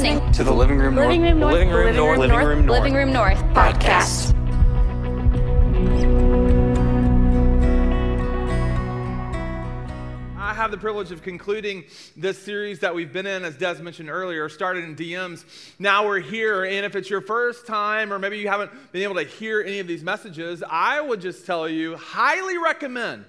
listening to the Living Room Living North. Room North. Living Room North. Living Room North. Living Room North podcast. I have the privilege of concluding this series that we've been in, as Des mentioned earlier, started in DMs. Now we're here, and if it's your first time, or maybe you haven't been able to hear any of these messages, I would just tell you, highly recommend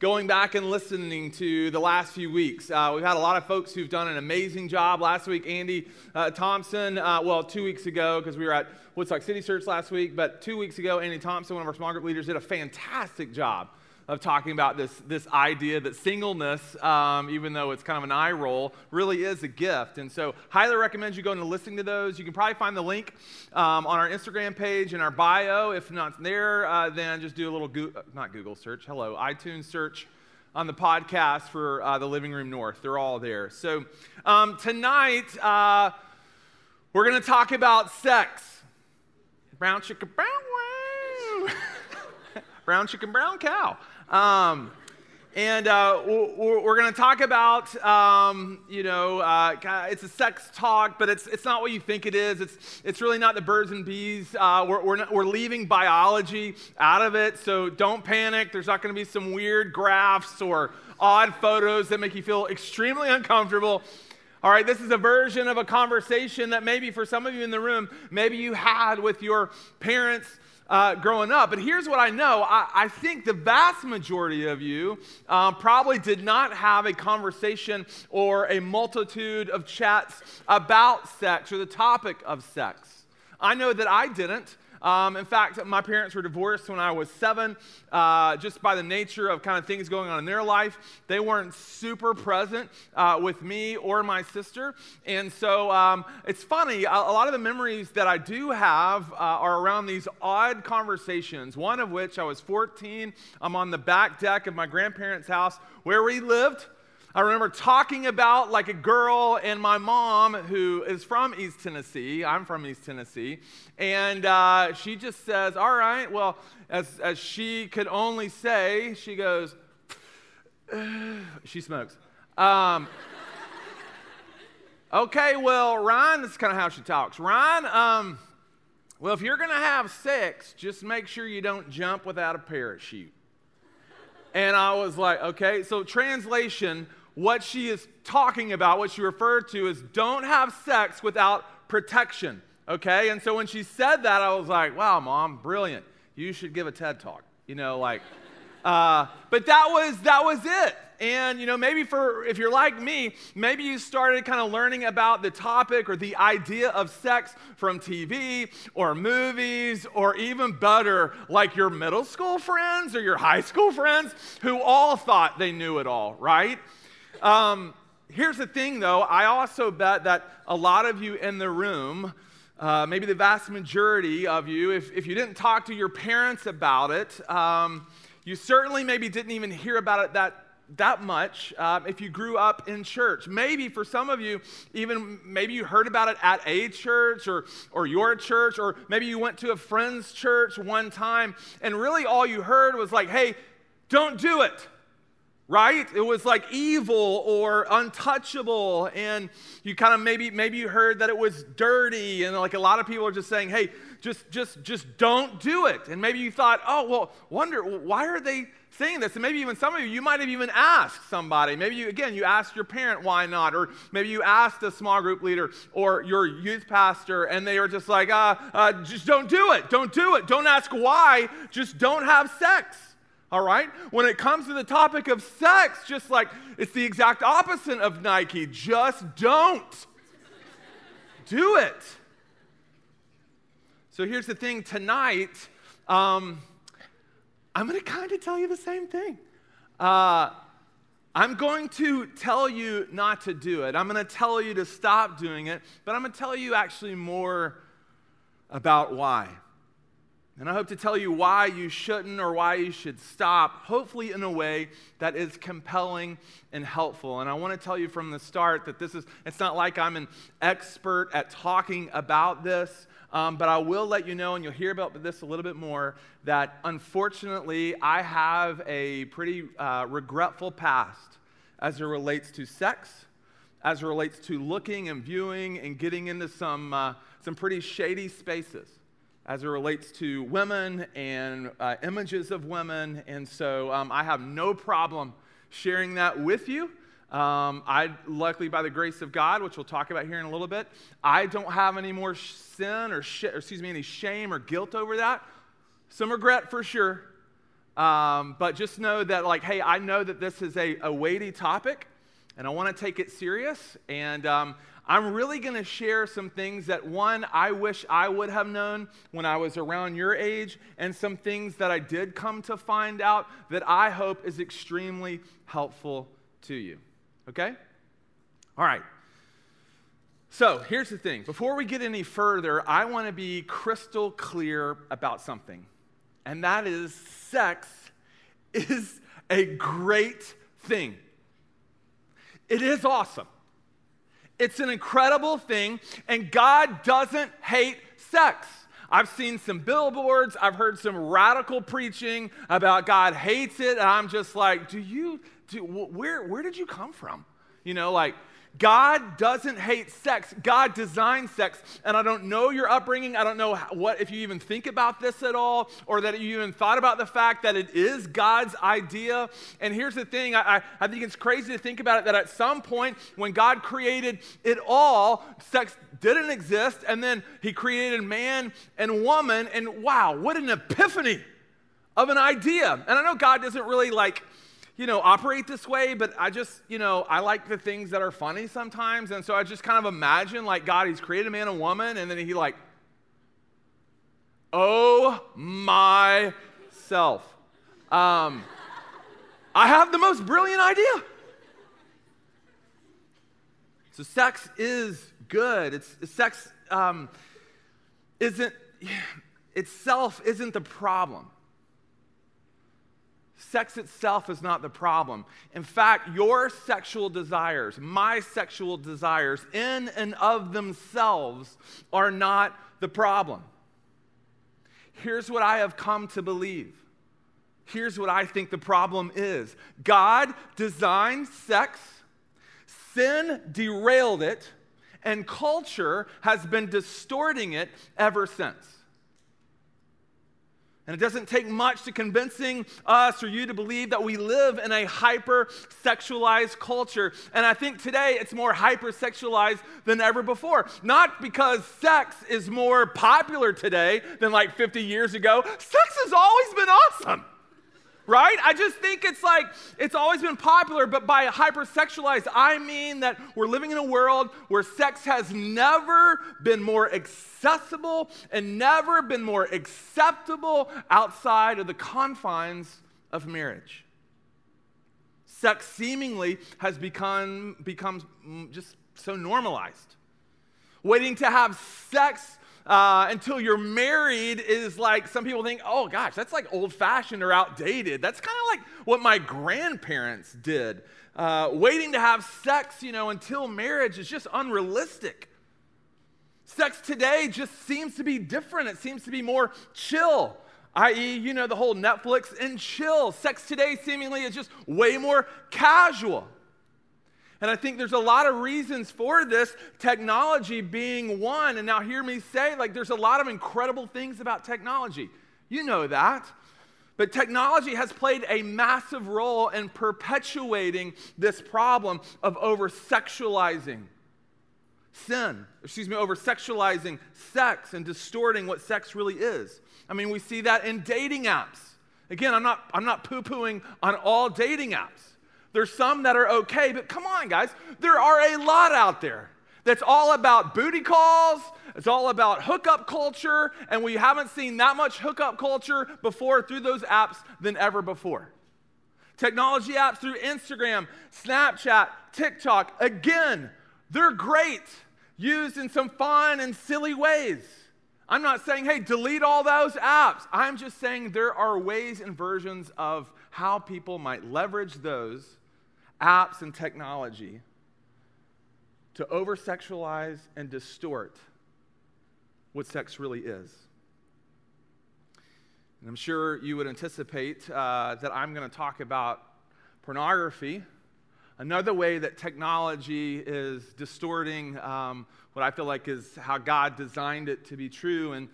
going back and listening to the last few weeks. Uh, we've had a lot of folks who've done an amazing job. Last week, Andy uh, Thompson, uh, well, two weeks ago, because we were at Woodstock City Church last week, but two weeks ago, Andy Thompson, one of our small group leaders, did a fantastic job of talking about this, this idea that singleness, um, even though it's kind of an eye roll, really is a gift. And so, highly recommend you go to listening to those. You can probably find the link um, on our Instagram page in our bio. If not there, uh, then just do a little, go- not Google search, hello, iTunes search on the podcast for uh, the Living Room North. They're all there. So, um, tonight, uh, we're going to talk about sex. Brown chicken, brown brown chicken, brown cow. Um, and uh, we're, we're going to talk about, um, you know, uh, it's a sex talk, but it's, it's not what you think it is. It's, it's really not the birds and bees. Uh, we're, we're, not, we're leaving biology out of it, so don't panic. There's not going to be some weird graphs or odd photos that make you feel extremely uncomfortable. All right, this is a version of a conversation that maybe for some of you in the room, maybe you had with your parents uh, growing up. But here's what I know I, I think the vast majority of you um, probably did not have a conversation or a multitude of chats about sex or the topic of sex. I know that I didn't. Um, in fact, my parents were divorced when I was seven, uh, just by the nature of kind of things going on in their life. They weren't super present uh, with me or my sister. And so um, it's funny, a, a, lot of the memories that I do have uh, are around these odd conversations. One of which I was 14, I'm on the back deck of my grandparents' house where we lived. I remember talking about like a girl and my mom who is from East Tennessee. I'm from East Tennessee. And uh, she just says, All right, well, as, as she could only say, she goes, She smokes. Um, okay, well, Ryan, this is kind of how she talks. Ryan, um, well, if you're going to have sex, just make sure you don't jump without a parachute. And I was like, okay, so translation what she is talking about, what she referred to, is don't have sex without protection. Okay? And so when she said that, I was like, wow, mom, brilliant. You should give a TED talk. You know, like, uh, but that was that was it. And you know, maybe for if you're like me, maybe you started kind of learning about the topic or the idea of sex from TV or movies, or even better, like your middle school friends or your high school friends who all thought they knew it all, right? Um, here's the thing, though. I also bet that a lot of you in the room, uh, maybe the vast majority of you, if, if you didn't talk to your parents about it, um, you certainly maybe didn't even hear about it that that much um, if you grew up in church. Maybe for some of you, even maybe you heard about it at a church or, or your church, or maybe you went to a friend's church one time, and really all you heard was like, hey, don't do it right? It was like evil or untouchable and you kind of maybe maybe you heard that it was dirty and like a lot of people are just saying hey just just just don't do it. And maybe you thought oh well wonder why are they saying this? And maybe even some of you you might have even asked somebody. Maybe you again you asked your parent why not? Or maybe you asked a small group leader or your youth pastor and they were just like uh, uh, just don't do it. Don't do it. Don't ask why. Just don't have sex all right? When it comes to the topic of sex, just like it's the exact opposite of Nike. Just don't do it. So here's the thing tonight, um, I'm going to kind of tell you the same thing. Uh, I'm going to tell you not to do it. I'm going to tell you to stop doing it, but I'm going to tell you actually more about why. And I hope to tell you why you shouldn't or why you should stop, hopefully in a way that is compelling and helpful. And I want to tell you from the start that this is, it's not like I'm an expert at talking about this, um, but I will let you know, and you'll hear about this a little bit more, that unfortunately I have a pretty uh, regretful past as it relates to sex as it relates to looking and viewing and getting into some, uh, some pretty shady spaces as it relates to women and uh, images of women. And so um, I have no problem sharing that with you. Um, I, luckily, by the grace of God, which we'll talk about here in a little bit, I don't have any more sin or, sh- or excuse me, any shame or guilt over that. Some regret for sure. Um, but just know that, like, hey, I know that this is a, a weighty topic and I want to take it serious. And um, I'm really going to share some things that, one, I wish I would have known when I was around your age, and some things that I did come to find out that I hope is extremely helpful to you. Okay? All right. So here's the thing. Before we get any further, I want to be crystal clear about something, and that is sex is a great thing. It is awesome. It's an incredible thing, and God doesn't hate sex. I've seen some billboards, I've heard some radical preaching about God hates it, and I'm just like, do you, do, where, where did you come from? You know, like, God doesn't hate sex. God designed sex. And I don't know your upbringing. I don't know what, if you even think about this at all, or that you even thought about the fact that it is God's idea. And here's the thing I, I, I think it's crazy to think about it that at some point, when God created it all, sex didn't exist. And then He created man and woman. And wow, what an epiphany of an idea. And I know God doesn't really like you know, operate this way, but I just, you know, I like the things that are funny sometimes. And so I just kind of imagine like God, He's created a man and woman, and then He like, oh my self. Um, I have the most brilliant idea. So sex is good. It's sex um, isn't itself isn't the problem. Sex itself is not the problem. In fact, your sexual desires, my sexual desires, in and of themselves are not the problem. Here's what I have come to believe. Here's what I think the problem is God designed sex, sin derailed it, and culture has been distorting it ever since. And it doesn't take much to convincing us or you to believe that we live in a hyper sexualized culture. And I think today it's more hyper sexualized than ever before. Not because sex is more popular today than like 50 years ago, sex has always been awesome right? I just think it's like, it's always been popular, but by hypersexualized, I mean that we're living in a world where sex has never been more accessible and never been more acceptable outside of the confines of marriage. Sex seemingly has become, become just so normalized. Waiting to have sex uh, until you're married is like some people think, oh gosh, that's like old fashioned or outdated. That's kind of like what my grandparents did. Uh, waiting to have sex, you know, until marriage is just unrealistic. Sex today just seems to be different. It seems to be more chill, i.e., you know, the whole Netflix and chill. Sex today seemingly is just way more casual. And I think there's a lot of reasons for this, technology being one. And now, hear me say, like, there's a lot of incredible things about technology. You know that. But technology has played a massive role in perpetuating this problem of over sexualizing sin, excuse me, over sexualizing sex and distorting what sex really is. I mean, we see that in dating apps. Again, I'm not, I'm not poo pooing on all dating apps. There's some that are okay, but come on, guys. There are a lot out there that's all about booty calls. It's all about hookup culture, and we haven't seen that much hookup culture before through those apps than ever before. Technology apps through Instagram, Snapchat, TikTok, again, they're great, used in some fun and silly ways. I'm not saying, hey, delete all those apps. I'm just saying there are ways and versions of how people might leverage those apps and technology to over sexualize and distort what sex really is. And I'm sure you would anticipate uh, that I'm going to talk about pornography another way that technology is distorting um, what I feel like is how God designed it to be true. And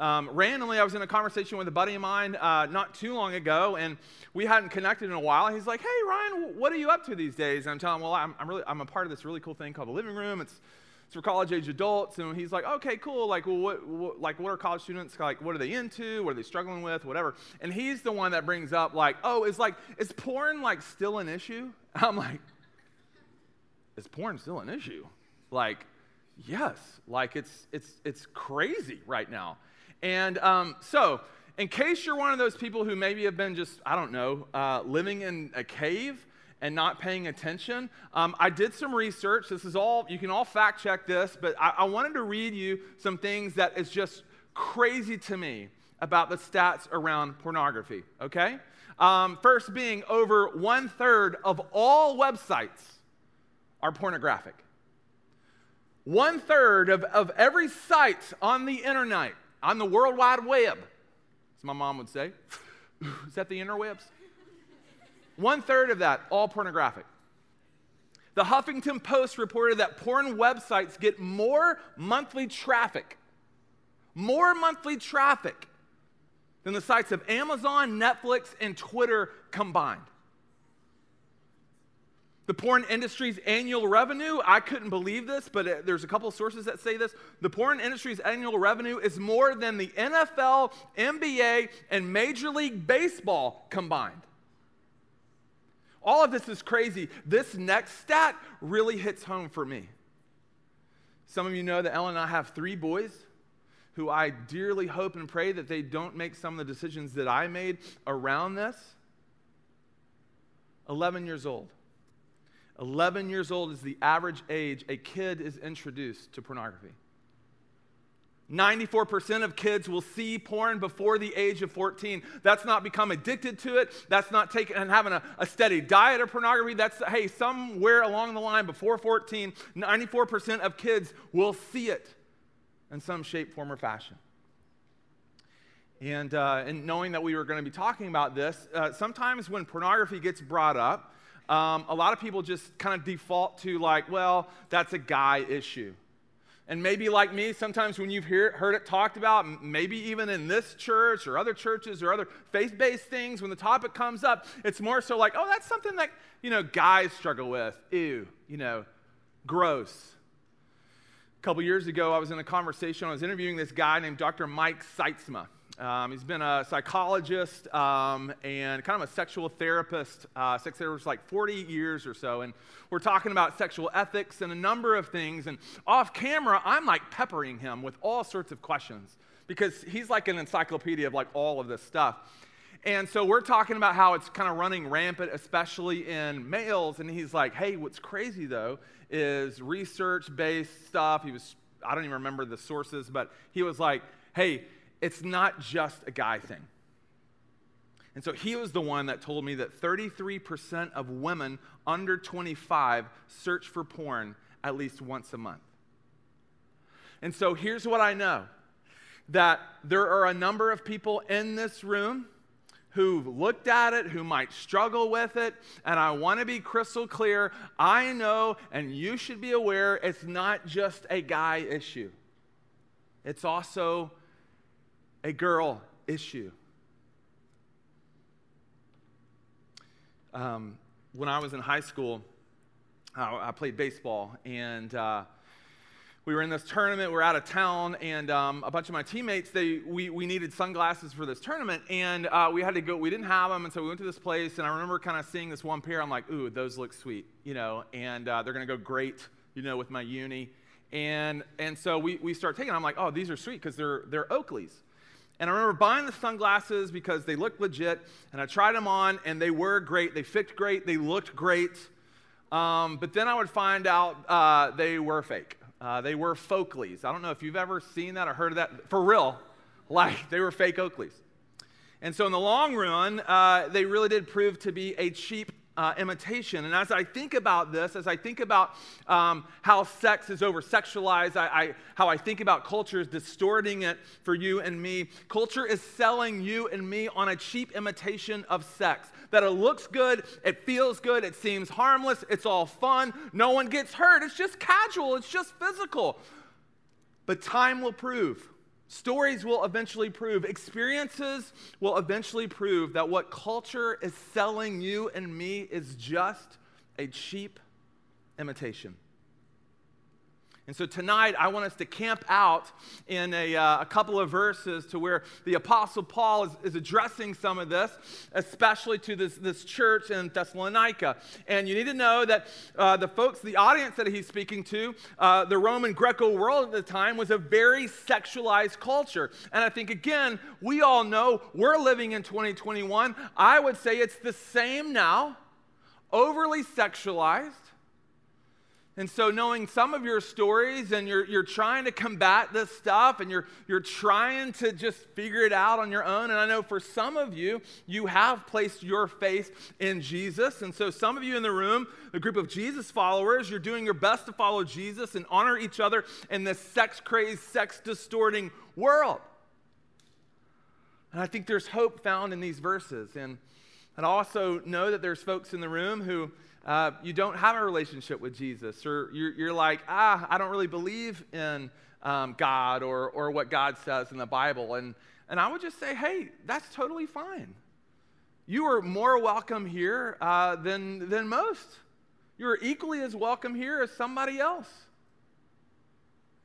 um, randomly, I was in a conversation with a buddy of mine uh, not too long ago, and we hadn't connected in a while. He's like, "Hey, Ryan, what are you up to these days?" And I'm telling him, "Well, I'm, I'm really, I'm a part of this really cool thing called the Living Room. It's it's for college age adults." And he's like, "Okay, cool. Like, well, what, what, like, what are college students like? What are they into? What are they struggling with? Whatever." And he's the one that brings up like, "Oh, is like, is porn like still an issue?" I'm like, "Is porn still an issue?" Like, yes. Like, it's it's it's crazy right now. And um, so, in case you're one of those people who maybe have been just, I don't know, uh, living in a cave and not paying attention, um, I did some research. This is all, you can all fact check this, but I, I wanted to read you some things that is just crazy to me about the stats around pornography, okay? Um, first, being over one third of all websites are pornographic. One third of, of every site on the internet on the World Wide Web, as my mom would say. Is that the interwebs? One third of that, all pornographic. The Huffington Post reported that porn websites get more monthly traffic, more monthly traffic than the sites of Amazon, Netflix, and Twitter combined. The porn industry's annual revenue, I couldn't believe this, but uh, there's a couple sources that say this. The porn industry's annual revenue is more than the NFL, NBA, and Major League Baseball combined. All of this is crazy. This next stat really hits home for me. Some of you know that Ellen and I have three boys who I dearly hope and pray that they don't make some of the decisions that I made around this. 11 years old. 11 years old is the average age a kid is introduced to pornography. 94% of kids will see porn before the age of 14. That's not become addicted to it. That's not taking and having a, a, steady diet of pornography. That's, hey, somewhere along the line before 14, 94% of kids will see it in some shape, form, or fashion. And, uh, and knowing that we were going to be talking about this, uh, sometimes when pornography gets brought up, um, a lot of people just kind of default to, like, well, that's a guy issue. And maybe like me, sometimes when you've hear, heard it talked about, maybe even in this church or other churches or other faith based things, when the topic comes up, it's more so like, oh, that's something that, you know, guys struggle with. Ew, you know, gross. A couple years ago, I was in a conversation, I was interviewing this guy named Dr. Mike Sytsma. Um, he's been a psychologist um, and kind of a sexual therapist, uh, sex therapist, like 40 years or so. And we're talking about sexual ethics and a number of things. And off camera, I'm like peppering him with all sorts of questions because he's like an encyclopedia of like all of this stuff. And so we're talking about how it's kind of running rampant, especially in males. And he's like, hey, what's crazy though is research based stuff. He was, I don't even remember the sources, but he was like, hey, it's not just a guy thing. And so he was the one that told me that 33% of women under 25 search for porn at least once a month. And so here's what I know that there are a number of people in this room who've looked at it, who might struggle with it, and I want to be crystal clear. I know, and you should be aware, it's not just a guy issue, it's also a girl issue. Um, when I was in high school, I, I played baseball, and uh, we were in this tournament. We are out of town, and um, a bunch of my teammates they we, we needed sunglasses for this tournament, and uh, we had to go. We didn't have them, and so we went to this place. And I remember kind of seeing this one pair. I'm like, "Ooh, those look sweet," you know, and uh, they're gonna go great, you know, with my uni. And and so we we start taking. Them. I'm like, "Oh, these are sweet because they're they're Oakleys." And I remember buying the sunglasses because they looked legit, and I tried them on, and they were great. They fit great, they looked great. Um, but then I would find out uh, they were fake. Uh, they were Folkleys. I don't know if you've ever seen that or heard of that. For real, like they were fake Oakleys. And so in the long run, uh, they really did prove to be a cheap uh, imitation. And as I think about this, as I think about um, how sex is over sexualized, how I think about culture is distorting it for you and me, culture is selling you and me on a cheap imitation of sex. That it looks good, it feels good, it seems harmless, it's all fun, no one gets hurt, it's just casual, it's just physical. But time will prove Stories will eventually prove, experiences will eventually prove that what culture is selling you and me is just a cheap imitation. And so tonight, I want us to camp out in a, uh, a couple of verses to where the Apostle Paul is, is, addressing some of this, especially to this, this church in Thessalonica. And you need to know that uh, the folks, the audience that he's speaking to, uh, the Roman Greco world at the time was a very sexualized culture. And I think, again, we all know we're living in 2021. I would say it's the same now, overly sexualized and so, knowing some of your stories, and you're, you're trying to combat this stuff, and you're, you're trying to just figure it out on your own. And I know for some of you, you have placed your faith in Jesus. And so, some of you in the room, the group of Jesus followers, you're doing your best to follow Jesus and honor each other in this sex crazed, sex distorting world. And I think there's hope found in these verses. And, and I also know that there's folks in the room who uh, you don't have a relationship with Jesus, or you're, you're like, ah, I don't really believe in um, God or, or what God says in the Bible. And, and I would just say, hey, that's totally fine. You are more welcome here uh, than, than most. You're equally as welcome here as somebody else.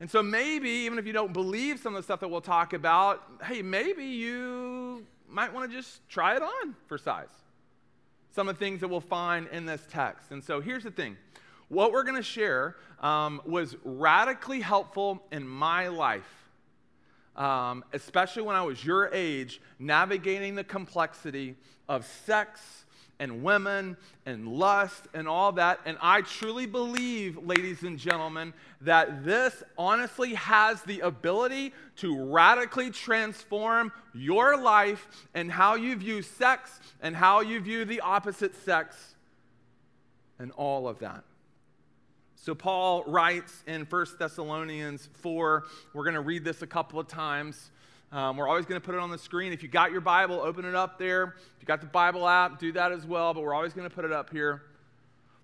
And so maybe, even if you don't believe some of the stuff that we'll talk about, hey, maybe you might want to just try it on for size some of the things that we'll find in this text. And so here's the thing what we're going to share um, was radically helpful in my life, um, especially when I was your age, navigating the complexity of sex and women and lust and all that. And I truly believe, ladies and gentlemen, that this honestly has the ability to radically transform your life and how you view sex and how you view the opposite sex and all of that. So, Paul writes in 1 Thessalonians 4, we're going to read this a couple of times. Um, we're always going to put it on the screen. If you got your Bible, open it up there. If you got the Bible app, do that as well, but we're always going to put it up here.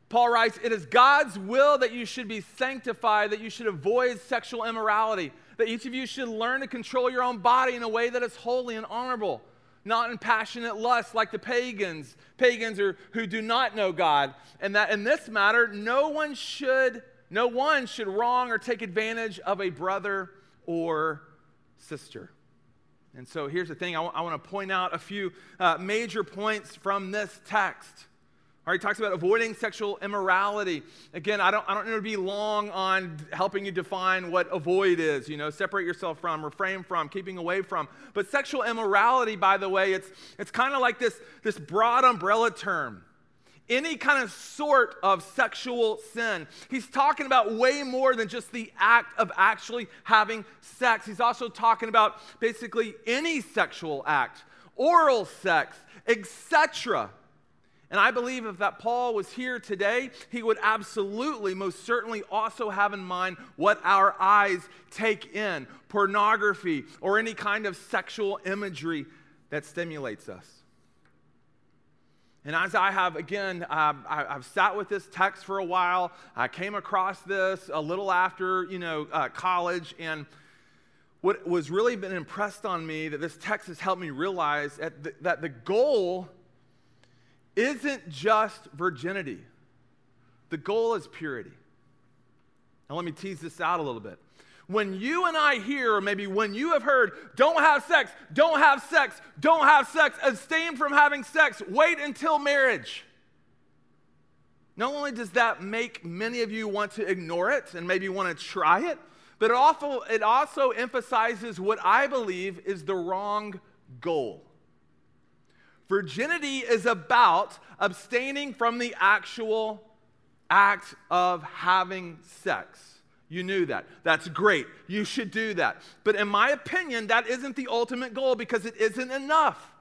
Paul writes, It is God's will that you should be sanctified, that you should avoid sexual immorality, that each of you should learn to control your own body in a way that is holy and honorable, not in passionate lust like the pagans, pagans are, who do not know God. And that in this matter, no one should, no one should wrong or take advantage of a brother or sister. And so here's the thing I, w- I want to point out a few uh, major points from this text. All right, he talks about avoiding sexual immorality. Again, I don't, I don't need to be long on helping you define what avoid is. You know, separate yourself from, refrain from, keeping away from. But sexual immorality, by the way, it's, it's kind of like this, this broad umbrella term any kind of sort of sexual sin. He's talking about way more than just the act of actually having sex. He's also talking about basically any sexual act, oral sex, etc. And I believe if that Paul was here today, he would absolutely, most certainly also have in mind what our eyes take in pornography or any kind of sexual imagery that stimulates us. And as I have, again, uh, I, have sat with this text for a while. I came across this a little after, you know, uh, college. And what was really been impressed on me that this text has helped me realize that the, that the goal isn't just virginity. The goal is purity. Now, let me tease this out a little bit when you and I hear, or maybe when you have heard, don't have sex, don't have sex, don't have sex, abstain from having sex, wait until marriage. Not only does that make many of you want to ignore it and maybe want to try it, but it also, it also emphasizes what I believe is the wrong goal. Virginity is about abstaining from the actual act of having sex. You knew that. That's great. You should do that. But in my opinion, that isn't the ultimate goal because it isn't enough.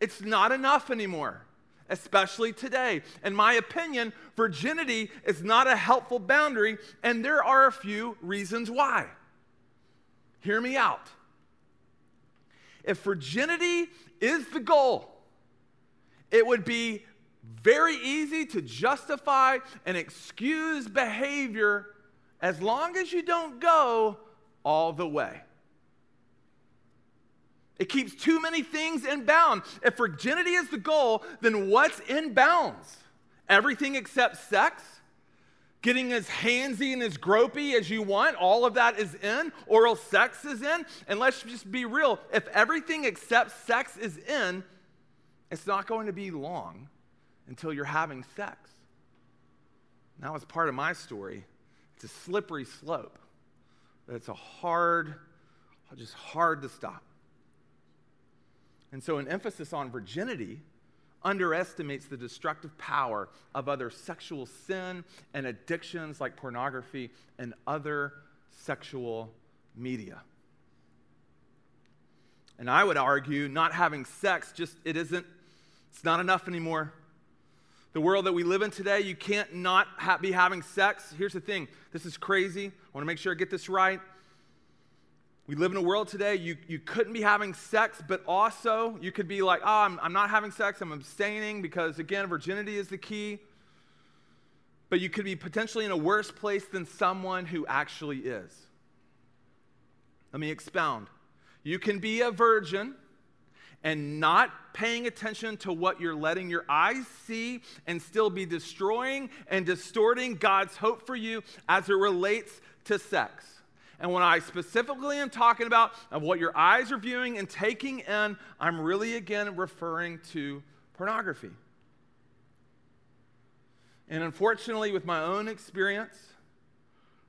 It's not enough anymore. especially today. In my opinion, virginity is not a helpful boundary, and there are a few reasons why. Hear me out. If virginity is the goal, it would be very easy to justify and excuse behavior as long as you don't go all the way. It keeps too many things in bounds. If virginity is the goal, then what's in bounds? Everything except sex? Getting as handsy and as gropey as you want, all of that is in. Oral sex is in. And let's just be real if everything except sex is in, it's not going to be long until you're having sex. That was part of my story. It's a slippery slope. It's a hard, just hard to stop. And so, an emphasis on virginity underestimates the destructive power of other sexual sin and addictions like pornography and other sexual media. And I would argue not having sex just it isn't it's not enough anymore. The world that we live in today, you can't not ha- be having sex. Here's the thing this is crazy. I want to make sure I get this right. We live in a world today, you, you couldn't be having sex, but also you could be like, oh, I'm, I'm not having sex, I'm abstaining because, again, virginity is the key. But you could be potentially in a worse place than someone who actually is. Let me expound. You can be a virgin and not paying attention to what you're letting your eyes see and still be destroying and distorting God's hope for you as it relates to sex. And when I specifically am talking about of what your eyes are viewing and taking in, I'm really again referring to pornography. And unfortunately, with my own experience,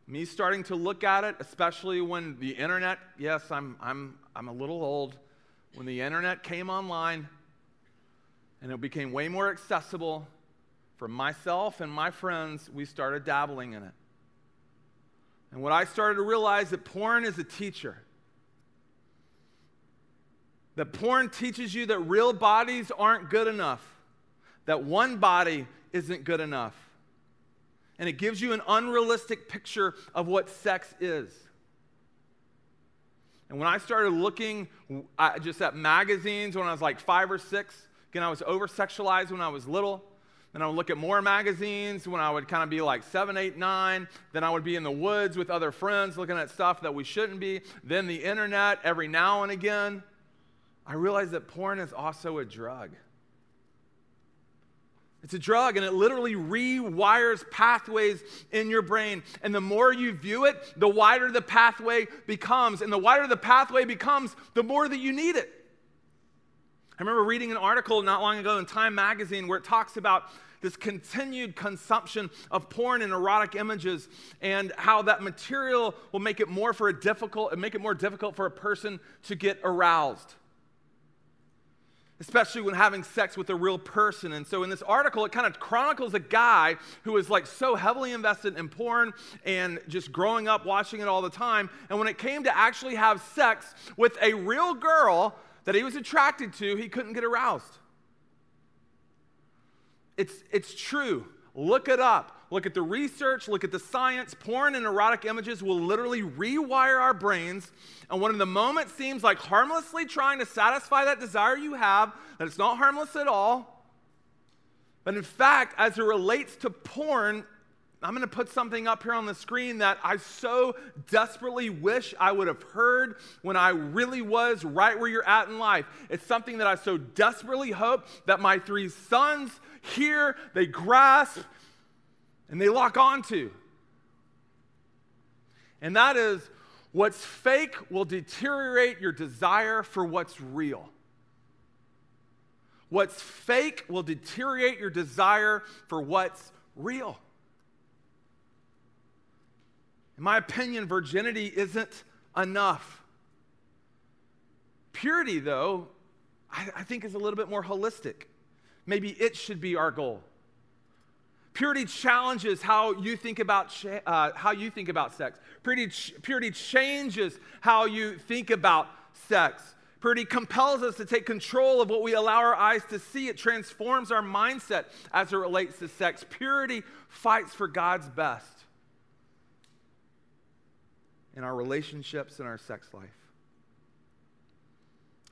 me starting to look at it, especially when the internet, yes, I'm, I'm, I'm a little old, when the internet came online and it became way more accessible for myself and my friends, we started dabbling in it. And what I started to realize is that porn is a teacher. That porn teaches you that real bodies aren't good enough, that one body isn't good enough. And it gives you an unrealistic picture of what sex is. And when I started looking just at magazines when I was like five or six, again, I was over sexualized when I was little. Then I would look at more magazines when I would kind of be like seven, eight, nine. Then I would be in the woods with other friends looking at stuff that we shouldn't be. Then the internet every now and again. I realized that porn is also a drug. It's a drug and it literally rewires pathways in your brain. And the more you view it, the wider the pathway becomes. And the wider the pathway becomes, the more that you need it. I remember reading an article not long ago in Time magazine where it talks about this continued consumption of porn and erotic images and how that material will make it more for a difficult make it more difficult for a person to get aroused especially when having sex with a real person. And so in this article, it kind of chronicles a guy who was like so heavily invested in porn and just growing up watching it all the time. And when it came to actually have sex with a real girl, that he was attracted to, he couldn't get aroused. It's, it's true. Look it up. Look at the research, look at the science. Porn and erotic images will literally rewire our brains. And when in the moment seems like harmlessly trying to satisfy that desire you have, that it's not harmless at all. But in fact, as it relates to porn, I'm going to put something up here on the screen that I so desperately wish I would have heard when I really was right where you're at in life. It's something that I so desperately hope that my three sons hear, they grasp, and they lock onto. And that is what's fake will deteriorate your desire for what's real. What's fake will deteriorate your desire for what's real. In my opinion, virginity isn't enough. Purity, though, I, I think is a little bit more holistic. Maybe it should be our goal. Purity challenges how you think about uh, how you think about sex. Purity, ch- purity changes how you think about sex. Purity compels us to take control of what we allow our eyes to see. It transforms our mindset as it relates to sex. Purity fights for God's best in our relationships and our sex life.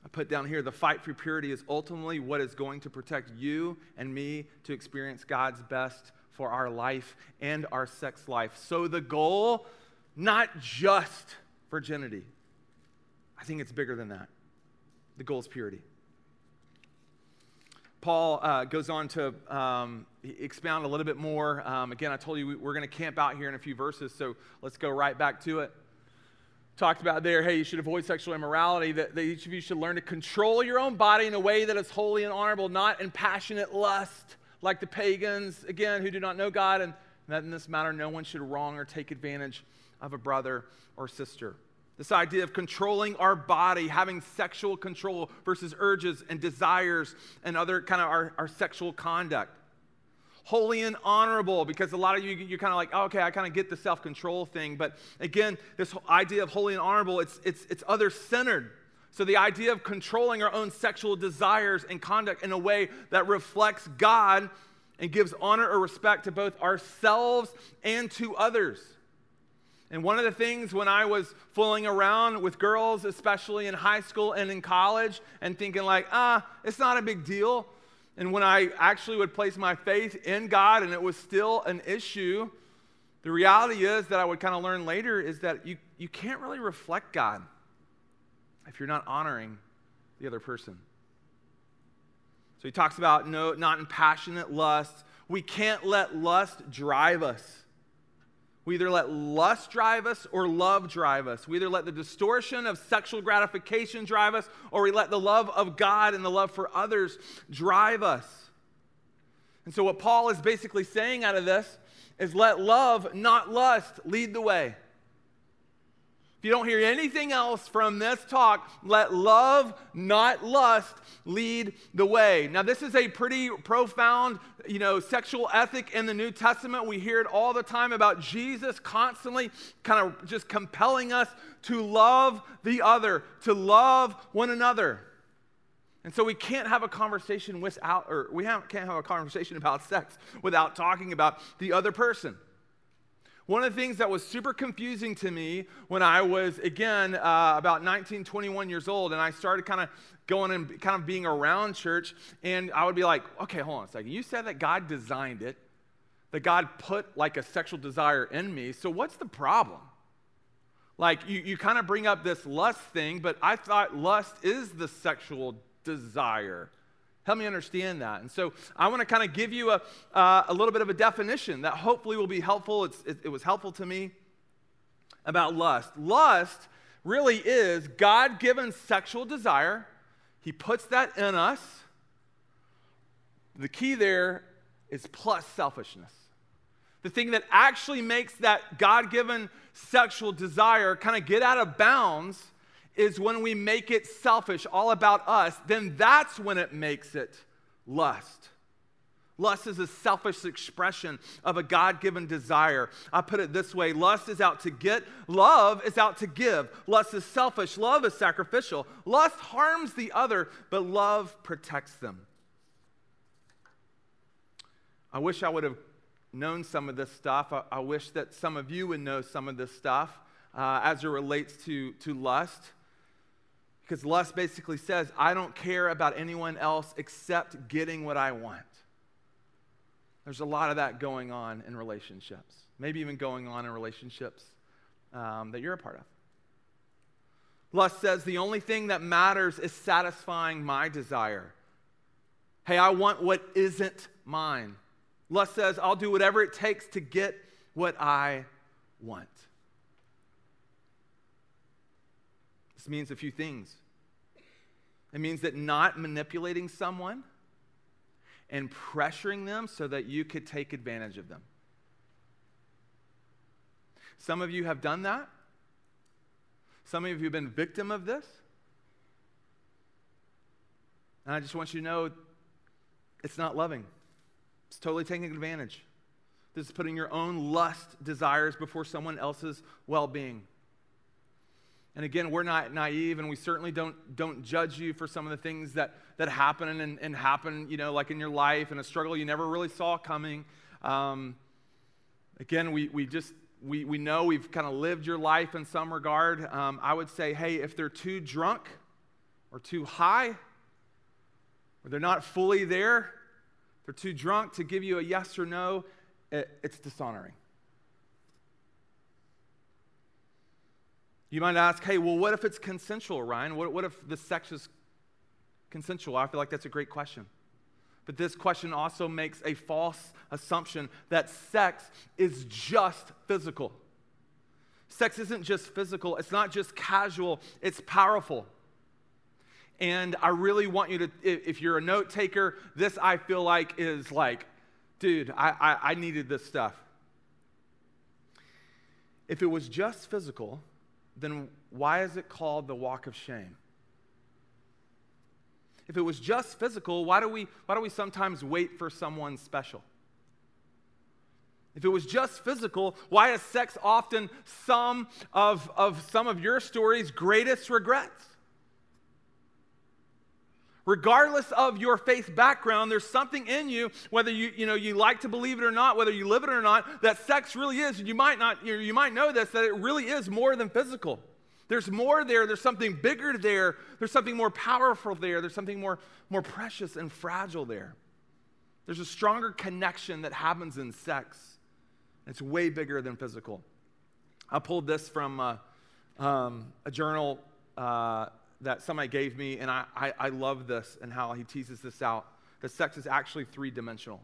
I put down here the fight for purity is ultimately what is going to protect you and me to experience God's best for our life and our sex life. So the goal, not just virginity, I think it's bigger than that. The goal is purity. Paul uh, goes on to um, expound a little bit more. Um, again, I told you we, we're going to camp out here in a few verses, so let's go right back to it talked about there, hey, you should avoid sexual immorality, that, that, each of you should learn to control your own body in a way that is holy and honorable, not in passionate lust like the pagans, again, who do not know God, and that in this matter, no one should wrong or take advantage of a brother or sister. This idea of controlling our body, having sexual control versus urges and desires and other kind of our, our sexual conduct holy and honorable because a lot of you you're kind of like oh, okay i kind of get the self-control thing but again this idea of holy and honorable it's it's it's other centered so the idea of controlling our own sexual desires and conduct in a way that reflects god and gives honor or respect to both ourselves and to others. And one of the things when I was fooling around with girls, especially in high school and in college, and thinking, like, ah, it's not a big deal, and when I actually would place my faith in God and it was still an issue, the reality is that I would kind of learn later is that you, you can't really reflect God if you're not honoring the other person. So he talks about no, not in passionate lust. We can't let lust drive us. We either let lust drive us or love drive us. We either let the distortion of sexual gratification drive us or we let the love of God and the love for others drive us. And so, what Paul is basically saying out of this is let love, not lust, lead the way. If you don't hear anything else from this talk, let love, not lust, lead the way. Now, this is a pretty profound, you know, sexual ethic in the New Testament. We hear it all the time about Jesus constantly kind of just compelling us to love the other, to love one another. And so we can't have a conversation without, or we can't have a conversation about sex without talking about the other person. One of the things that was super confusing to me when I was, again, uh, about 19, 21 years old, and I started kind of going and kind of being around church, and I would be like, okay, hold on a second. You said that God designed it, that God put like a sexual desire in me, so what's the problem? Like, you, you kind of bring up this lust thing, but I thought lust is the sexual desire. Help me understand that. And so I want to kind of give you a, uh, a little bit of a definition that hopefully will be helpful. It, it was helpful to me about lust. Lust really is God given sexual desire, He puts that in us. The key there is plus selfishness. The thing that actually makes that God given sexual desire kind of get out of bounds is when we make it selfish, all about us, then that's when it makes it lust. Lust is a selfish expression of a God given desire. I put it this way lust is out to get, love is out to give. Lust is selfish, love is sacrificial. Lust harms the other, but love protects them. I wish I would have known some of this stuff. I, I wish that some of you would know some of this stuff uh, as it relates to, to lust. Because lust basically says, I don't care about anyone else except getting what I want. There's a lot of that going on in relationships, maybe even going on in relationships um, that you're a part of. Lust says the only thing that matters is satisfying my desire. Hey, I want what isn't mine. Lust says I'll do whatever it takes to get what I want. This means a few things. It means that not manipulating someone and pressuring them so that you could take advantage of them. Some of you have done that. Some of you have been victim of this. And I just want you to know it's not loving. It's totally taking advantage. This is putting your own lust desires before someone else's well being. And again, we're not naive, and we certainly don't, don't judge you for some of the things that, that happen and, and happen, you know, like in your life and a struggle you never really saw coming. Um, again, we, we just, we, we know we've kind of lived your life in some regard. Um, I would say, hey, if they're too drunk or too high, or they're not fully there, they're too drunk to give you a yes or no, it, it's dishonoring. You might ask, hey, well, what if it's consensual, Ryan? What, what if the sex is consensual? I feel like that's a great question. But this question also makes a false assumption that sex is just physical. Sex isn't just physical, it's not just casual, it's powerful. And I really want you to, if you're a note taker, this I feel like is like, dude, I, I, I needed this stuff. If it was just physical, then why is it called the walk of shame? If it was just physical, why do we, why do we sometimes wait for someone special? If it was just physical, why is sex often some of, of some of your story's greatest regrets? Regardless of your faith background there's something in you whether you you know you like to believe it or not whether you live it or not that sex really is you might not you, you might know this that it really is more than physical. There's more there there's something bigger there there's something more powerful there there's something more more precious and fragile there. There's a stronger connection that happens in sex. It's way bigger than physical. I pulled this from uh, um, a journal uh, that somebody gave me, and I, I, I love this and how he teases this out that sex is actually three dimensional.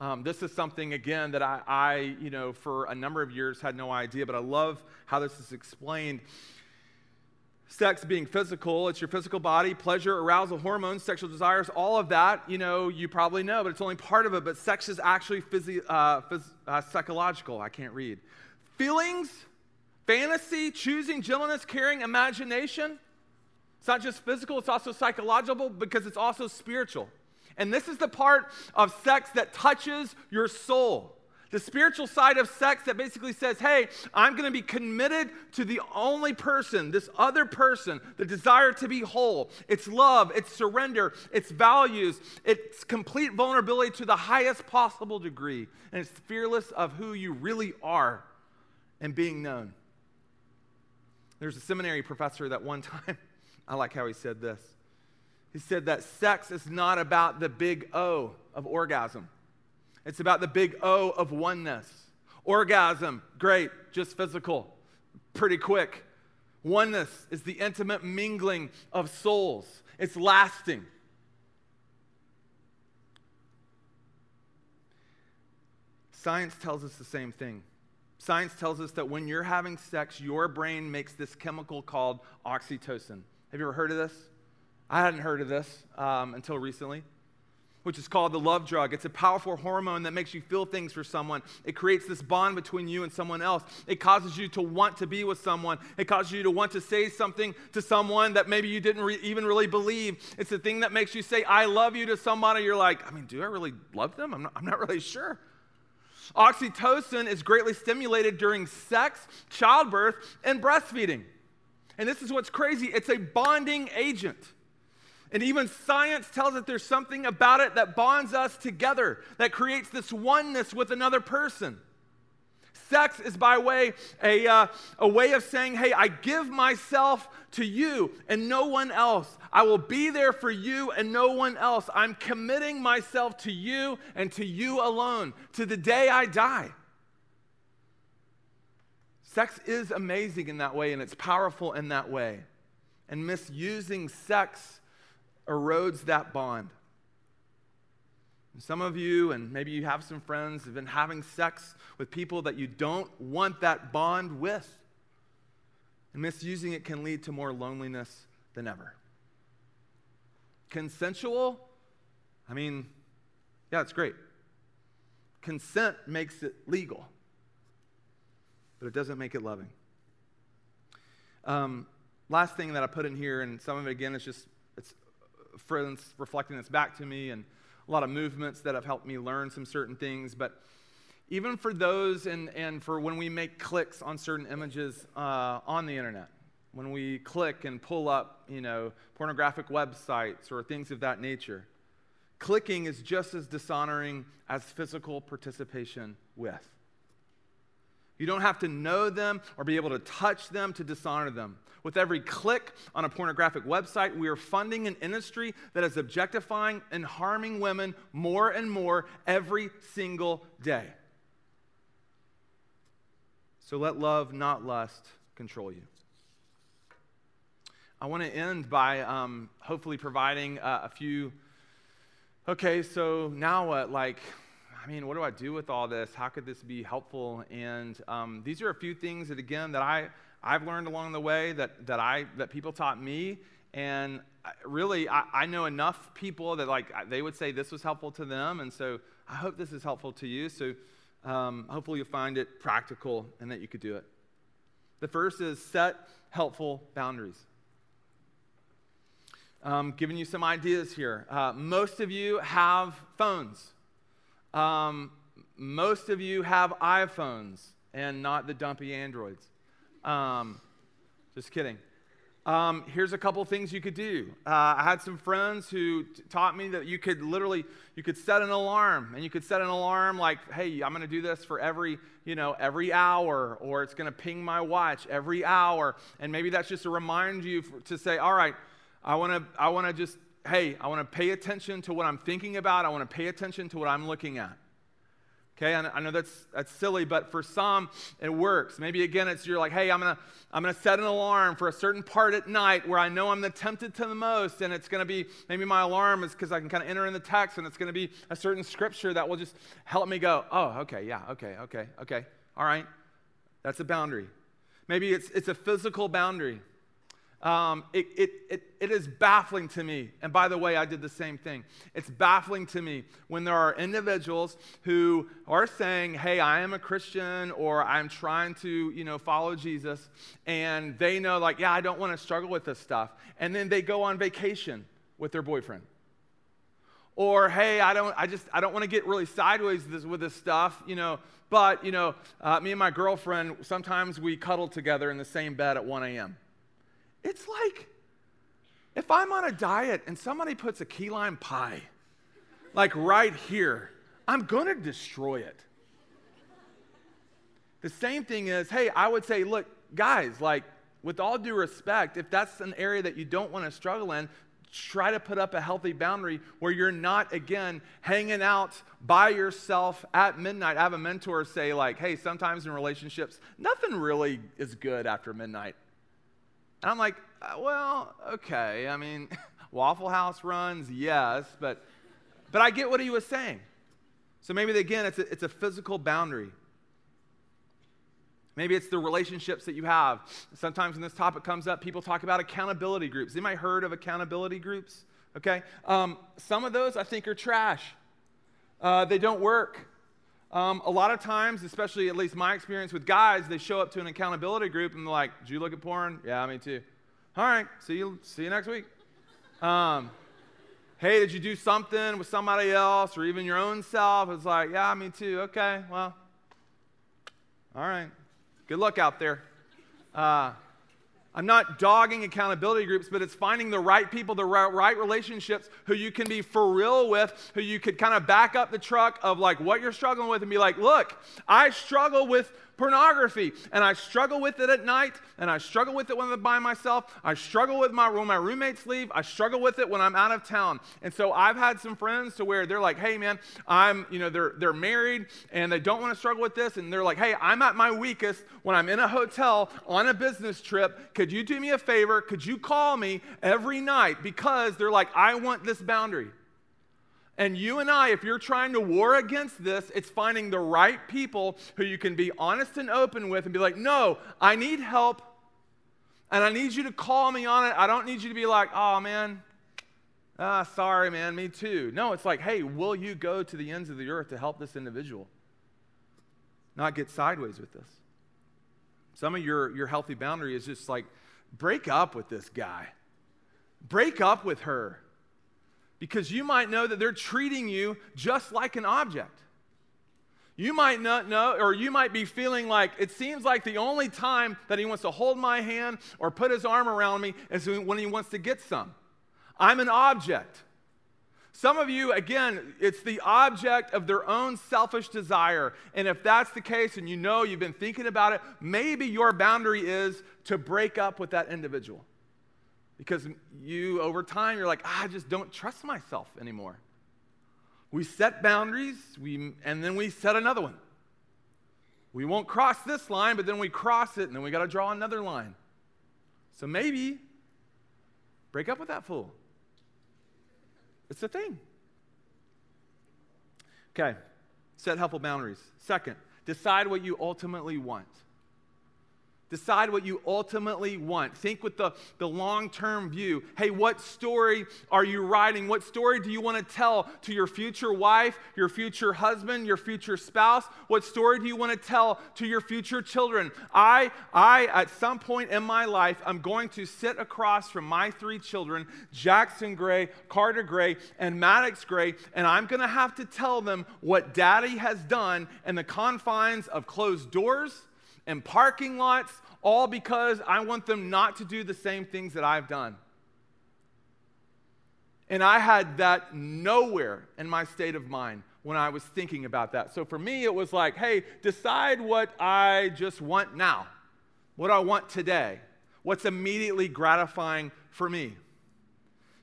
Um, this is something, again, that I, I, you know, for a number of years had no idea, but I love how this is explained. Sex being physical, it's your physical body, pleasure, arousal, hormones, sexual desires, all of that, you know, you probably know, but it's only part of it. But sex is actually physio- uh, phys- uh, psychological. I can't read. Feelings, fantasy, choosing, gentleness, caring, imagination. It's not just physical, it's also psychological because it's also spiritual. And this is the part of sex that touches your soul. The spiritual side of sex that basically says, hey, I'm going to be committed to the only person, this other person, the desire to be whole. It's love, it's surrender, it's values, it's complete vulnerability to the highest possible degree. And it's fearless of who you really are and being known. There's a seminary professor that one time I like how he said this. He said that sex is not about the big O of orgasm, it's about the big O of oneness. Orgasm, great, just physical, pretty quick. Oneness is the intimate mingling of souls, it's lasting. Science tells us the same thing. Science tells us that when you're having sex, your brain makes this chemical called oxytocin. Have you ever heard of this? I hadn't heard of this um, until recently, which is called the love drug. It's a powerful hormone that makes you feel things for someone. It creates this bond between you and someone else. It causes you to want to be with someone. It causes you to want to say something to someone that maybe you didn't re- even really believe. It's the thing that makes you say, I love you to somebody. You're like, I mean, do I really love them? I'm not, I'm not really sure. Oxytocin is greatly stimulated during sex, childbirth, and breastfeeding. And this is what's crazy it's a bonding agent. And even science tells us there's something about it that bonds us together, that creates this oneness with another person. Sex is by way a, uh, a way of saying, hey, I give myself to you and no one else. I will be there for you and no one else. I'm committing myself to you and to you alone to the day I die. Sex is amazing in that way and it's powerful in that way. And misusing sex erodes that bond. And some of you, and maybe you have some friends, have been having sex with people that you don't want that bond with. And misusing it can lead to more loneliness than ever. Consensual, I mean, yeah, it's great. Consent makes it legal but it doesn't make it loving. Um, last thing that I put in here, and some of it again is just it's friends reflecting this back to me, and a lot of movements that have helped me learn some certain things. But even for those, and, and for when we make clicks on certain images uh, on the internet, when we click and pull up, you know, pornographic websites or things of that nature. Clicking is just as dishonoring as physical participation with. You don't have to know them or be able to touch them to dishonor them. With every click on a pornographic website, we are funding an industry that is objectifying and harming women more and more every single day. So let love, not lust, control you. I want to end by um, hopefully providing uh, a few. Okay, so now what? Like, mean, what do I do with all this? How could this be helpful? And um, these are a few things that, again, that I I've learned along the way that that I that people taught me, and really I, I know enough people that like they would say this was helpful to them, and so I hope this is helpful to you. So um, hopefully you'll find it practical and that you could do it. The first is set helpful boundaries. Um, giving you some ideas here. Uh, most of you have phones. Um, most of you have iPhones and not the dumpy Androids. Um, just kidding. Um, here's a couple things you could do. Uh, I had some friends who t- taught me that you could literally you could set an alarm, and you could set an alarm like, "Hey, I'm going to do this for every you know every hour, or it's going to ping my watch every hour." And maybe that's just to remind you for, to say, "All right, I want to, I want to just, hey, I want to pay attention to what I'm thinking about. I want to pay attention to what I'm looking at. Okay, I know that's, that's silly, but for some, it works. Maybe again, it's you're like, hey, I'm gonna, I'm gonna set an alarm for a certain part at night where I know I'm the tempted to the most, and it's gonna be, maybe my alarm is because I can kind of enter in the text, and it's gonna be a certain scripture that will just help me go, oh, okay, yeah, okay, okay, okay, all right. That's a boundary. Maybe it's, it's a physical boundary. Um, it, it, it, it is baffling to me. And by the way, I did the same thing. It's baffling to me when there are individuals who are saying, hey, I am a Christian or I'm trying to, you know, follow Jesus. And they know, like, yeah, I don't want to struggle with this stuff. And then they go on vacation with their boyfriend. Or, hey, I don't, I just, I don't want to get really sideways with this, with this stuff, you know, but, you know, uh, me and my girlfriend, sometimes we cuddle together in the same bed at 1 a.m. It's like if I'm on a diet and somebody puts a key lime pie, like right here, I'm gonna destroy it. The same thing is, hey, I would say, look, guys, like, with all due respect, if that's an area that you don't want to struggle in, try to put up a healthy boundary where you're not, again, hanging out by yourself at midnight. I have a mentor say, like, hey, sometimes in relationships, nothing really is good after midnight. And I'm like, uh, well, okay. I mean, Waffle House runs, yes, but, but I get what he was saying. So maybe, again, it's a, it's a physical boundary. Maybe it's the relationships that you have. Sometimes when this topic comes up, people talk about accountability groups. Anybody heard of accountability groups? Okay. Um, some of those I think are trash. Uh, they don't work. Um, a lot of times, especially at least my experience with guys, they show up to an accountability group and they're like, "Did you look at porn? Yeah, me too. All right, see you. See you next week. Um, hey, did you do something with somebody else or even your own self? It's like, yeah, me too. Okay, well, all right. Good luck out there. Uh, I'm not dogging accountability groups, but it's finding the right people, the right, relationships who you can be for real with, who you could kind of back up the truck of like what you're struggling with and be like, look, I struggle with pornography. And I struggle with it at night, and I struggle with it when I'm by myself. I struggle with my when my roommates leave. I struggle with it when I'm out of town. And so I've had some friends to where they're like, hey man, I'm, you know, they're they're married and they don't want to struggle with this. And they're like, hey, I'm at my weakest when I'm in a hotel on a business trip. Could you do me a favor? Could you call me every night? Because they're like, I want this boundary. And you and I, if you're trying to war against this, it's finding the right people who you can be honest and open with and be like, no, I need help. And I need you to call me on it. I don't need you to be like, oh man, ah, sorry, man, me too. No, it's like, hey, will you go to the ends of the earth to help this individual? Not get sideways with this. Some of your, your healthy boundary is just like, break up with this guy, break up with her because you might know that they're treating you just like an object. You might not know, or you might be feeling like it seems like the only time that he wants to hold my hand or put his arm around me is when he wants to get some. I'm an object. Some of you, again, it's the object of their own selfish desire. And if that's the case and you know you've been thinking about it, maybe your boundary is to break up with that individual. Because you, over time, you're like, ah, I just don't trust myself anymore. We set boundaries, we, and then we set another one. We won't cross this line, but then we cross it, and then we got to draw another line. So maybe break up with that fool. It's a thing. Okay, set helpful boundaries. Second, decide what you ultimately want. Decide what you ultimately want. Think with the, the long term view. Hey, what story are you writing? What story do you want to tell to your future wife, your future husband, your future spouse? What story do you want to tell to your future children? I, I, at some point in my life, I'm going to sit across from my three children, Jackson Gray, Carter Gray, and Maddox Gray, and I'm going to have to tell them what daddy has done in the confines of closed doors and parking lots, all because I want them not to do the same things that I've done. And I had that nowhere in my state of mind when I was thinking about that. So for me, it was like, hey, decide what I just want now, what I want today, what's immediately gratifying for me.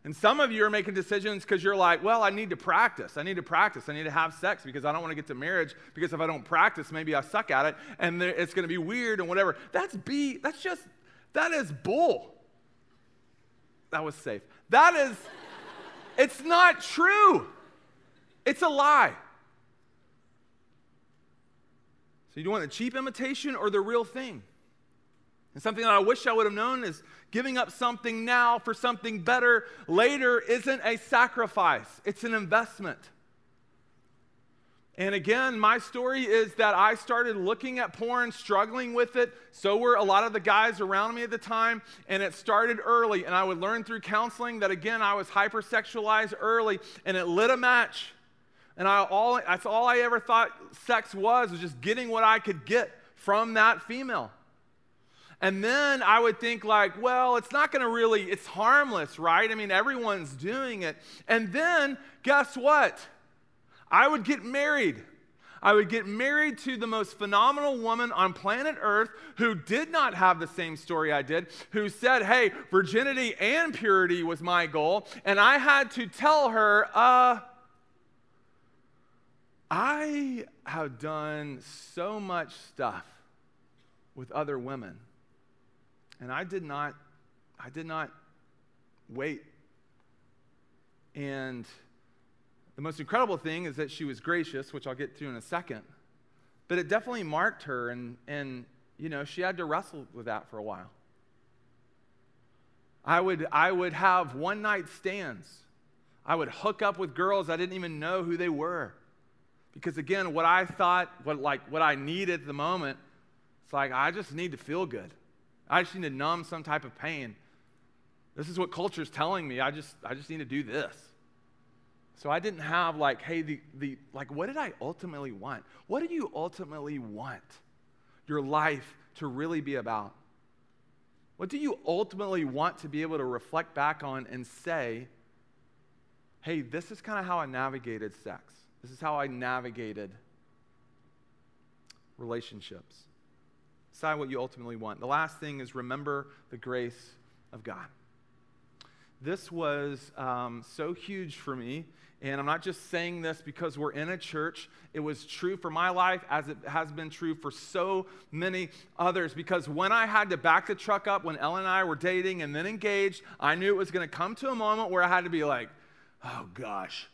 And some of you are making decisions because you're like, well, I need to practice. I need to practice. I need to have sex because I don't want to get to marriage because if I don't practice, maybe I suck at it and it's going to be weird and whatever. That's B. That's just, that is bull. That was safe. That is, it's not true. It's a lie. So you want a cheap imitation or the real thing? And something that I wish I would have known is giving up something now for something better later isn't a sacrifice, it's an investment. And again, my story is that I started looking at porn, struggling with it. So were a lot of the guys around me at the time. And it started early. And I would learn through counseling that, again, I was hypersexualized early. And it lit a match. And I, all, that's all I ever thought sex was, was just getting what I could get from that female. And then I would think, like, well, it's not going to really, it's harmless, right? I mean, everyone's doing it. And then, guess what? I would get married. I would get married to the most phenomenal woman on planet Earth who did not have the same story I did, who said, hey, virginity and purity was my goal. And I had to tell her, uh, I have done so much stuff with other women and I did not, I did not wait. And the most incredible thing is that she was gracious, which I'll get to in a second. But it definitely marked her, and, and you know, she had to wrestle with that for a while. I would, I would have one night stands. I would hook up with girls I didn't even know who they were. Because again, what I thought, what like what I needed at the moment, it's like I just need to feel good. I just need to numb some type of pain. This is what culture is telling me. I just, I just need to do this. So I didn't have like, hey, the, the, like, what did I ultimately want? What do you ultimately want your life to really be about? What do you ultimately want to be able to reflect back on and say, hey, this is kind of how I navigated sex. This is how I navigated relationships. Decide what you ultimately want. The last thing is remember the grace of God. This was um, so huge for me. And I'm not just saying this because we're in a church. It was true for my life as it has been true for so many others. Because when I had to back the truck up, when Ellen and I were dating and then engaged, I knew it was going to come to a moment where I had to be like, oh gosh,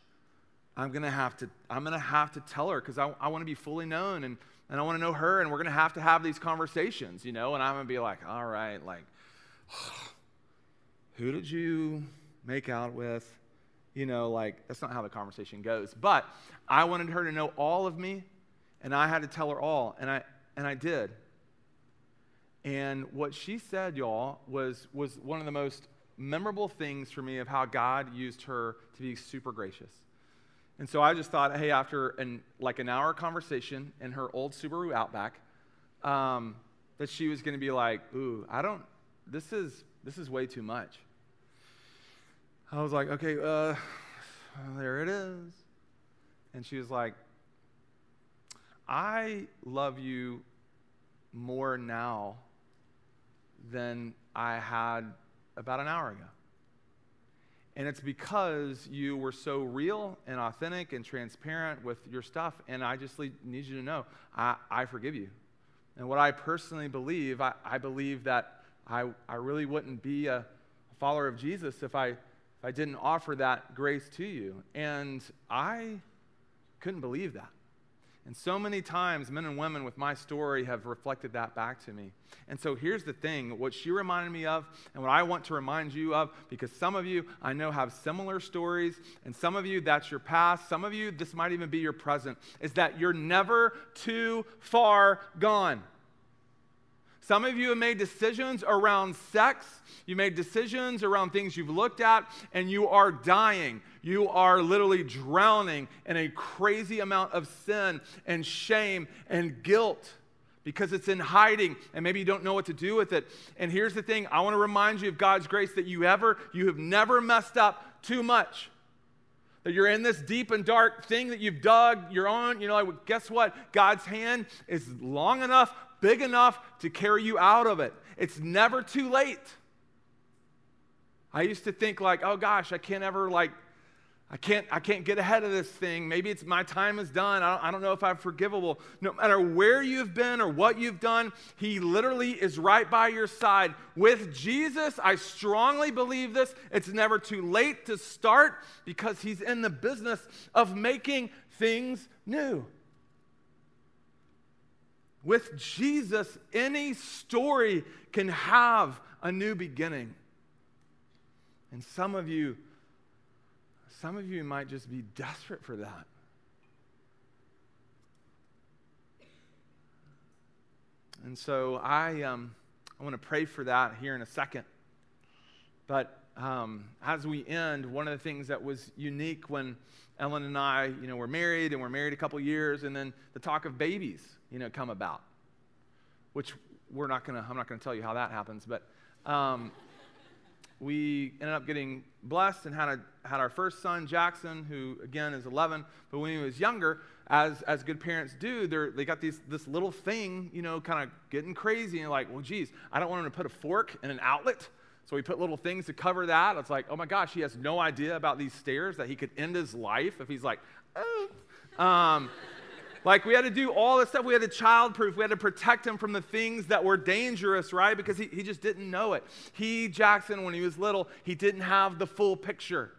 I'm going to have to, I'm going to have to tell her because I, I want to be fully known. And and I want to know her, and we're going to have to have these conversations, you know, and I'm going to be like, all right, like, who did you make out with? You know, like, that's not how the conversation goes. But I wanted her to know all of me, and I had to tell her all, and I, and I did. And what she said, y'all, was, was one of the most memorable things for me of how God used her to be super gracious. And so I just thought, hey, after an, like an hour conversation in her old Subaru Outback, um, that she was going to be like, ooh, I don't, this is, this is way too much. I was like, okay, uh, there it is. And she was like, I love you more now than I had about an hour ago. And it's because you were so real and authentic and transparent with your stuff. And I just need you to know I, I forgive you. And what I personally believe, I, I believe that I, I really wouldn't be a, a follower of Jesus if I, if I didn't offer that grace to you. And I couldn't believe that. And so many times, men and women with my story have reflected that back to me. And so here's the thing what she reminded me of, and what I want to remind you of, because some of you I know have similar stories, and some of you that's your past, some of you this might even be your present, is that you're never too far gone. Some of you have made decisions around sex. You made decisions around things you've looked at, and you are dying. You are literally drowning in a crazy amount of sin and shame and guilt because it's in hiding and maybe you don't know what to do with it. And here's the thing I want to remind you of God's grace that you ever, you have never messed up too much. That you're in this deep and dark thing that you've dug, you're on, you know, guess what? God's hand is long enough, big enough to carry you out of it. It's never too late. I used to think like, oh gosh, I can't ever like, I can't, I can't get ahead of this thing. Maybe it's my time is done. I don't, I don't know if I'm forgivable. No matter where you've been or what you've done, He literally is right by your side. With Jesus, I strongly believe this. It's never too late to start because He's in the business of making things new. With Jesus, any story can have a new beginning. And some of you, some of you might just be desperate for that. And so I, um, I want to pray for that here in a second. But um, as we end, one of the things that was unique when Ellen and I, you know, were married and we're married a couple years, and then the talk of babies, you know, come about, which we're not gonna. I'm not gonna tell you how that happens, but um, we ended up getting blessed and had a, had our first son Jackson, who again is 11. But when he was younger, as as good parents do, they they got these this little thing, you know, kind of getting crazy and like, well, geez, I don't want him to put a fork in an outlet. So we put little things to cover that. It's like, oh my gosh, he has no idea about these stairs that he could end his life if he's like, oh. Um, like we had to do all this stuff. We had to childproof. We had to protect him from the things that were dangerous, right? Because he, he just didn't know it. He, Jackson, when he was little, he didn't have the full picture.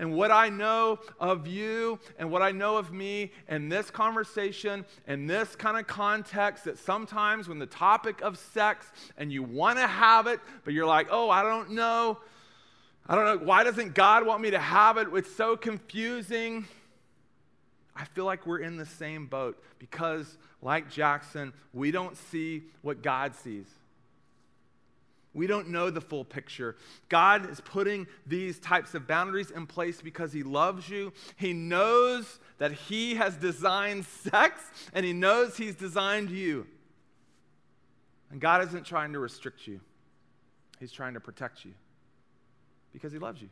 And what I know of you and what I know of me and this conversation and this kind of context that sometimes when the topic of sex and you want to have it, but you're like, oh, I don't know. I don't know. Why doesn't God want me to have it? It's so confusing. I feel like we're in the same boat because, like Jackson, we don't see what God sees. We don't know the full picture. God is putting these types of boundaries in place because He loves you. He knows that He has designed sex and He knows He's designed you. And God isn't trying to restrict you, He's trying to protect you because He loves you.